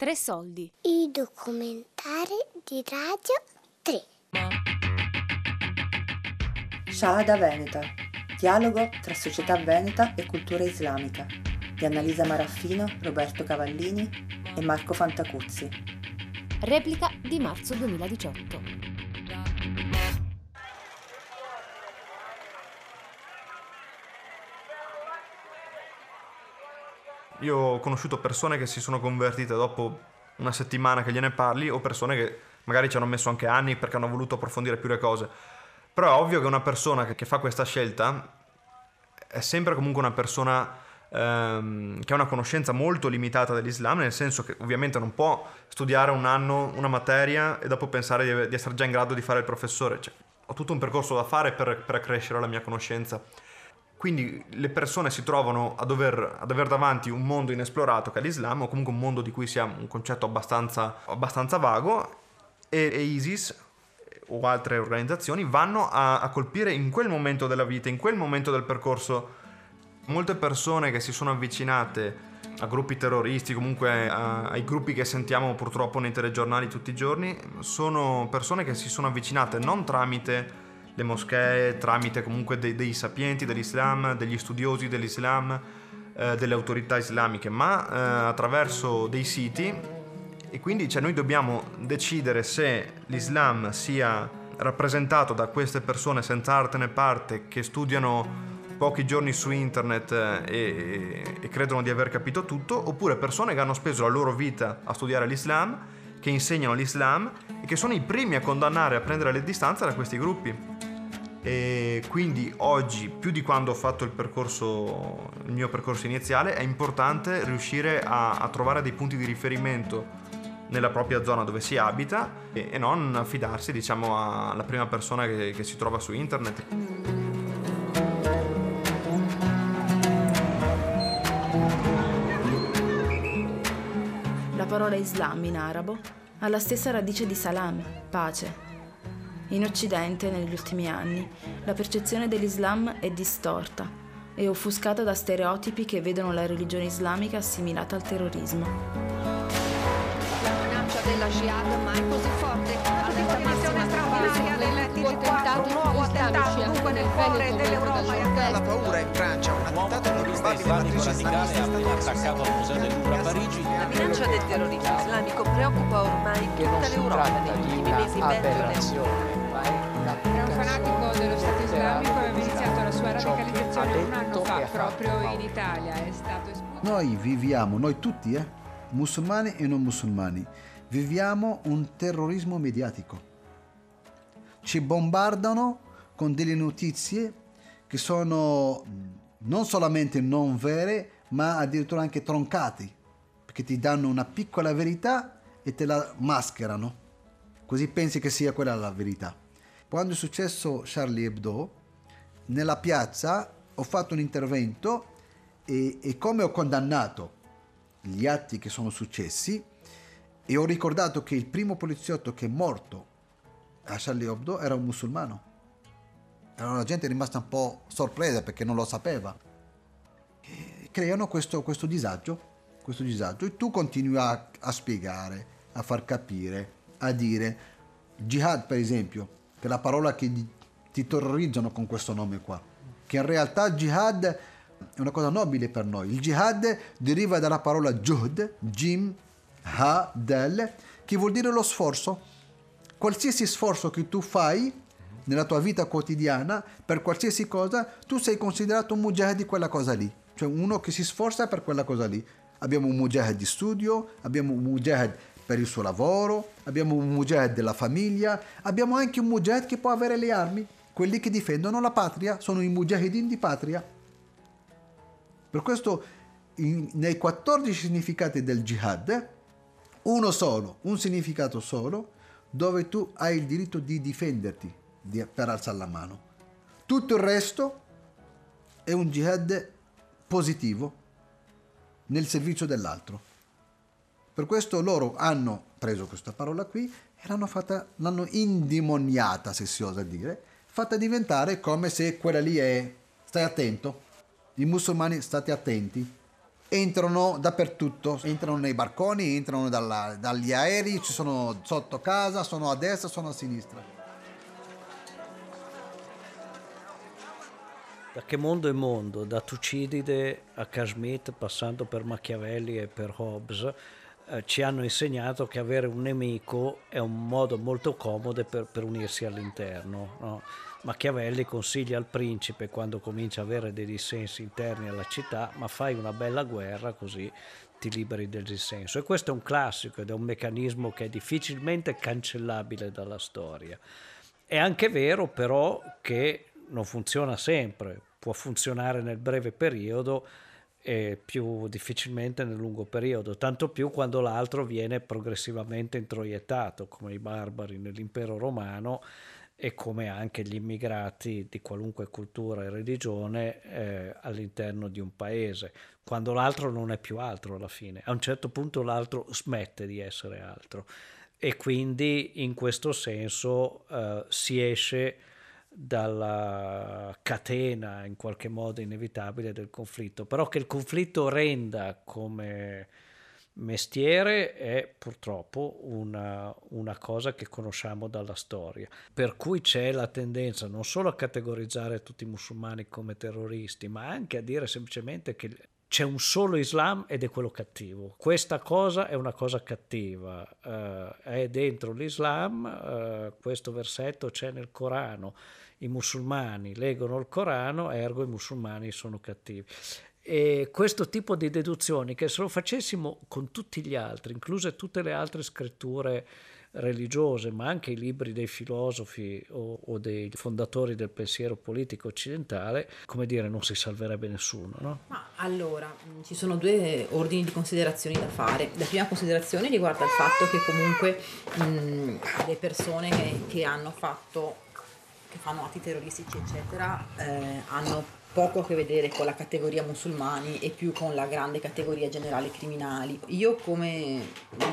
Tre soldi. I documentari di Radio 3. Shahada Veneta. Dialogo tra società veneta e cultura islamica di Annalisa Maraffino, Roberto Cavallini e Marco Fantacuzzi. Replica di marzo 2018. Io ho conosciuto persone che si sono convertite dopo una settimana che gliene parli o persone che magari ci hanno messo anche anni perché hanno voluto approfondire più le cose. Però è ovvio che una persona che, fa questa scelta è sempre comunque una persona ehm, che ha una conoscenza molto limitata dell'Islam, nel senso che ovviamente non può studiare un anno una materia e dopo pensare di, essere già in grado di fare il professore. Cioè, ho tutto un percorso da fare per, per accrescere la mia conoscenza. Quindi le persone si trovano a dover, ad avere davanti un mondo inesplorato che è l'Islam, o comunque un mondo di cui si ha un concetto abbastanza, abbastanza vago, e, e, ISIS o altre organizzazioni vanno a, a colpire in quel momento della vita, in quel momento del percorso, molte persone che si sono avvicinate a gruppi terroristi, comunque a, ai gruppi che sentiamo purtroppo nei telegiornali tutti i giorni, sono persone che si sono avvicinate non tramite le moschee tramite comunque dei, dei sapienti dell'Islam, degli studiosi dell'Islam, eh, delle autorità islamiche, ma eh, attraverso dei siti e quindi cioè, noi dobbiamo decidere se l'Islam sia rappresentato da queste persone senza arte né parte che studiano pochi giorni su internet eh, e, e, credono di aver capito tutto, oppure persone che hanno speso la loro vita a studiare l'Islam, che insegnano l'Islam e che sono i primi a condannare a prendere le distanze da questi gruppi. E quindi oggi, più di quando ho fatto il, percorso, il mio percorso iniziale, è importante riuscire a, a, trovare dei punti di riferimento nella propria zona dove si abita e, e non affidarsi diciamo, alla prima persona che, che si trova su internet. La parola Islam in arabo ha la stessa radice di salam, pace, in Occidente, negli ultimi anni, la percezione dell'Islam è distorta e offuscata da stereotipi che vedono la religione islamica assimilata al terrorismo. La minaccia della jihad mai così forte, all'internazione straordinaria tentato un nuovo attentato dunque nel cuore dell'Europa. La paura in Francia, un attentato terrorista islamico radicale ha appena attaccato al Museo del Louvre a Parigi. La minaccia del terrorismo islamico preoccupa ormai tutta l'Europa negli ultimi mesi in È un fanatico dello Stato islamico e aveva iniziato la sua radicalizzazione un anno fa, proprio in Italia. È stato espulso. Noi viviamo, noi tutti, eh, musulmani e non musulmani, viviamo un terrorismo mediatico. Ci bombardano con delle notizie che sono non solamente non vere, ma addirittura anche troncate, perché ti danno una piccola verità e te la mascherano, così pensi che sia quella la verità. Quando è successo Charlie Hebdo, nella piazza ho fatto un intervento e, e come ho condannato gli atti che sono successi e ho ricordato che il primo poliziotto che è morto a Charlie Hebdo era un musulmano. Allora la gente è rimasta un po' sorpresa perché non lo sapeva. E creano questo, questo, disagio, questo disagio e tu continui a, a spiegare, a far capire, a dire jihad per esempio che è la parola che ti terrorizzano con questo nome qua, che in realtà jihad è una cosa nobile per noi. Il jihad deriva dalla parola juhd, jim, ha, del, che vuol dire lo sforzo. Qualsiasi sforzo che tu fai nella tua vita quotidiana, per qualsiasi cosa, tu sei considerato un mujahid di quella cosa lì, cioè uno che si sforza per quella cosa lì. Abbiamo un mujahid di studio, abbiamo un mujahid per il suo lavoro, abbiamo un mujahid della famiglia, abbiamo anche un mujahid che può avere le armi, quelli che difendono la patria, sono i mujahidin di patria. Per questo in, nei 14 significati del jihad, uno solo, un significato solo, dove tu hai il diritto di difenderti di, per alzare la mano. Tutto il resto è un jihad positivo nel servizio dell'altro. Per questo loro hanno preso questa parola qui e l'hanno, fatta, l'hanno indimoniata, se si osa dire, fatta diventare come se quella lì è, stai attento, i musulmani state attenti, entrano dappertutto, entrano nei barconi, entrano dalla- dagli aerei, ci sono sotto casa, sono a destra, sono a sinistra. Da che mondo è mondo, da Tucidide a Kashmir, passando per Machiavelli e per Hobbes, eh, ci hanno insegnato che avere un nemico è un modo molto comodo per, per unirsi all'interno. no? Machiavelli consiglia al principe quando comincia a avere dei dissensi interni alla città, ma fai una bella guerra così ti liberi del dissenso. E questo è un classico ed è un meccanismo che è difficilmente cancellabile dalla storia. È anche vero però che non funziona sempre, può funzionare nel breve periodo più difficilmente nel lungo periodo, tanto più quando l'altro viene progressivamente introiettato, come i barbari nell'impero romano e come anche gli immigrati di qualunque cultura e religione eh, all'interno di un paese, quando l'altro non è più altro alla fine. A un certo punto l'altro smette di essere altro e quindi in questo senso eh, si esce dalla catena in qualche modo inevitabile del conflitto, però che il conflitto renda come mestiere è purtroppo una, una, cosa che conosciamo dalla storia, per cui c'è la tendenza non solo a categorizzare tutti i musulmani come terroristi, ma anche a dire semplicemente che c'è un solo Islam ed è quello cattivo. Questa cosa è una cosa cattiva, uh, è dentro l'Islam, uh, questo versetto c'è nel Corano, i musulmani leggono il Corano, ergo i musulmani sono cattivi. E questo tipo di deduzioni, che se lo facessimo con tutti gli altri, incluse tutte le altre scritture religiose, ma anche i libri dei filosofi o, o, dei fondatori del pensiero politico occidentale, come dire, non si salverebbe nessuno. No? Ma allora, ci sono due ordini di considerazioni da fare. La prima considerazione riguarda il fatto che comunque mh, le persone che, che hanno fatto che fanno atti terroristici eccetera eh, hanno poco a che vedere con la categoria musulmani e più con la grande categoria generale criminali. Io come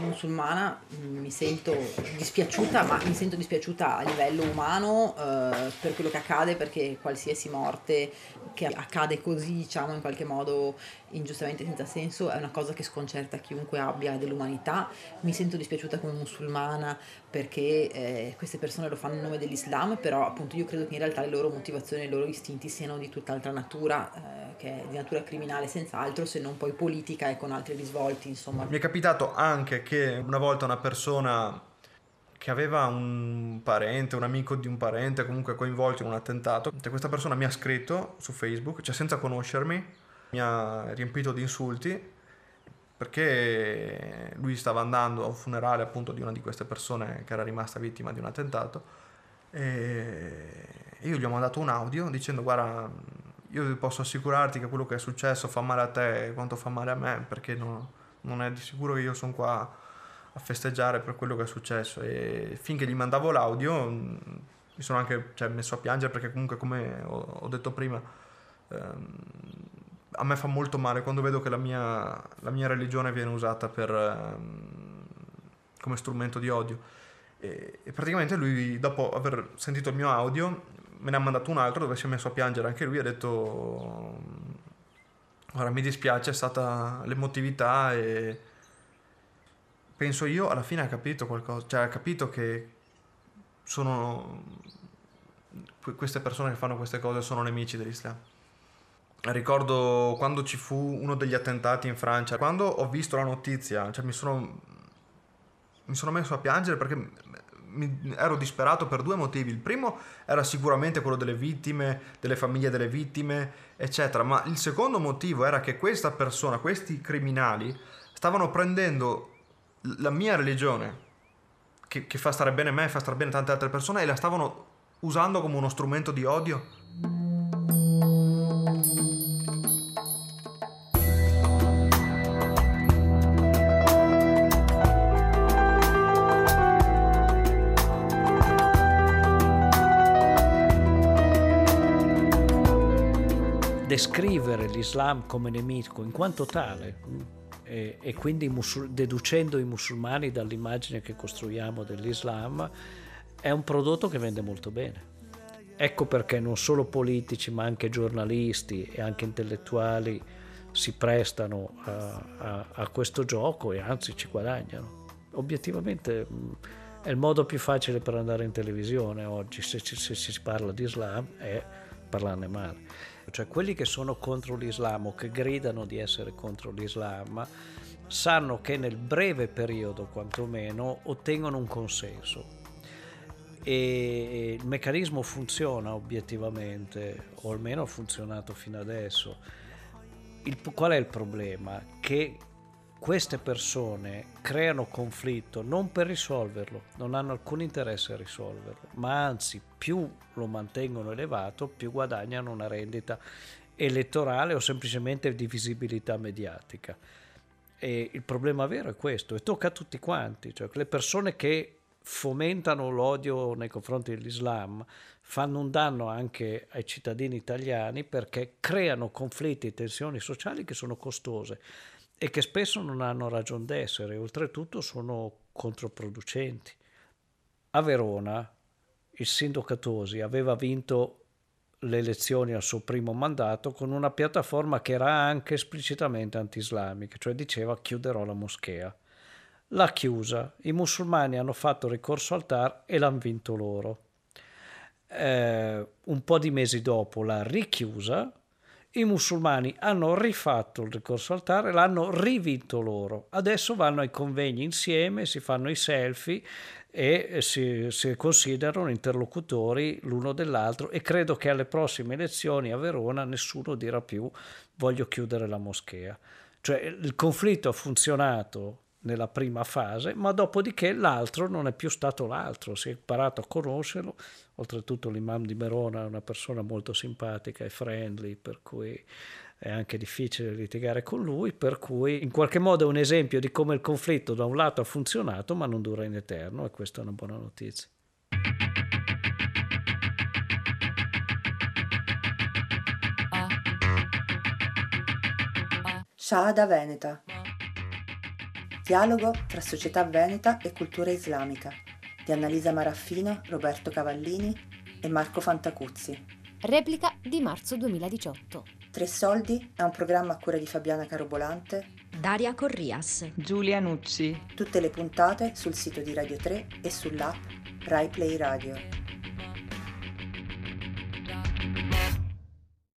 musulmana mm, mi sento dispiaciuta, ma mi sento dispiaciuta a livello umano eh, per quello che accade, perché qualsiasi morte che accade così, diciamo, in qualche modo ingiustamente senza senso, è una cosa che sconcerta chiunque abbia dell'umanità. Mi sento dispiaciuta come musulmana perché eh, queste persone lo fanno in nome dell'Islam, però appunto io credo che in realtà le loro motivazioni, i loro istinti siano di tutt'altra natura, eh, che è di natura criminale senz'altro, se non poi politica e con altri risvolti, insomma. Mi è capitato anche che una volta una persona che aveva un parente, un amico di un parente comunque coinvolto in un attentato, questa persona mi ha scritto su Facebook, cioè senza conoscermi, mi ha riempito di insulti perché lui stava andando a un funerale appunto di una di queste persone che era rimasta vittima di un attentato e io gli ho mandato un audio dicendo guarda io posso assicurarti che quello che è successo fa male a te quanto fa male a me perché no, non è di sicuro che io sono qua a festeggiare per quello che è successo e finché gli mandavo l'audio mi sono anche cioè, messo a piangere perché comunque come ho, ho detto prima ehm, a me fa molto male quando vedo che la mia, la mia religione viene usata per, um, come strumento di odio. E, e, praticamente lui, dopo aver sentito il mio audio, me ne ha mandato un altro dove si è messo a piangere anche lui. Ha detto: Ora mi dispiace, è stata l'emotività e penso io alla fine ha capito qualcosa, cioè ha capito che sono queste persone che fanno queste cose sono nemici dell'Islam ricordo quando ci fu uno degli attentati in Francia, quando ho visto la notizia, cioè mi sono, mi sono messo a piangere perché mi, ero disperato per due motivi. Il primo era sicuramente quello delle vittime, delle famiglie delle vittime, eccetera, ma il secondo motivo era che questa persona, questi criminali, stavano prendendo la mia religione, che, che fa stare bene me, fa stare bene tante altre persone, e la stavano usando come uno strumento di odio. Descrivere l'Islam come nemico in quanto tale e, e quindi musul- deducendo i musulmani dall'immagine che costruiamo dell'Islam è un prodotto che vende molto bene. Ecco perché non solo politici ma anche giornalisti e anche intellettuali si prestano a, a, a questo gioco e anzi ci guadagnano. Obiettivamente è il modo più facile per andare in televisione oggi, se, se, se si parla di Islam, è parlarne male. Cioè quelli che sono contro l'Islam o che gridano di essere contro l'Islam sanno che nel breve periodo quantomeno ottengono un consenso e il meccanismo funziona obiettivamente o almeno ha funzionato fino adesso il, qual è il problema? che queste persone creano conflitto non per risolverlo, non hanno alcun interesse a risolverlo, ma anzi più lo mantengono elevato, più guadagnano una rendita elettorale o semplicemente di visibilità mediatica. E il problema vero è questo, e tocca a tutti quanti, cioè le persone che fomentano l'odio nei confronti dell'Islam fanno un danno anche ai cittadini italiani perché creano conflitti e tensioni sociali che sono costose e che spesso non hanno ragione d'essere, oltretutto sono controproducenti. A Verona il sindaco Tosi aveva vinto le elezioni al suo primo mandato con una piattaforma che era anche esplicitamente anti-islamica, cioè diceva chiuderò la moschea. L'ha chiusa, i musulmani hanno fatto ricorso al TAR e l'hanno vinto loro. Eh, un po' di mesi dopo l'ha richiusa, i musulmani hanno rifatto il ricorso al TAR e l'hanno rivinto loro. Adesso vanno ai convegni insieme, si fanno i selfie e si, si, considerano interlocutori l'uno dell'altro e credo che alle prossime elezioni a Verona nessuno dirà più voglio chiudere la moschea. Cioè il conflitto ha funzionato nella prima fase, ma dopodiché l'altro non è più stato l'altro, si è imparato a conoscerlo, oltretutto l'imam di Verona è una persona molto simpatica e friendly, per cui è anche difficile litigare con lui, per cui in qualche modo è un esempio di come il conflitto da un lato ha funzionato ma non dura in eterno e questa è una buona notizia. Shahada Veneta Dialogo tra società veneta e cultura islamica di Annalisa Maraffino, Roberto Cavallini e Marco Fantacuzzi. Replica di marzo 2018. Tre Soldi è un programma a cura di Fabiana Carobolante, Daria Corrias, Giulia Nucci. Tutte le puntate sul sito di Radio 3 e sull'app Rai Play Radio.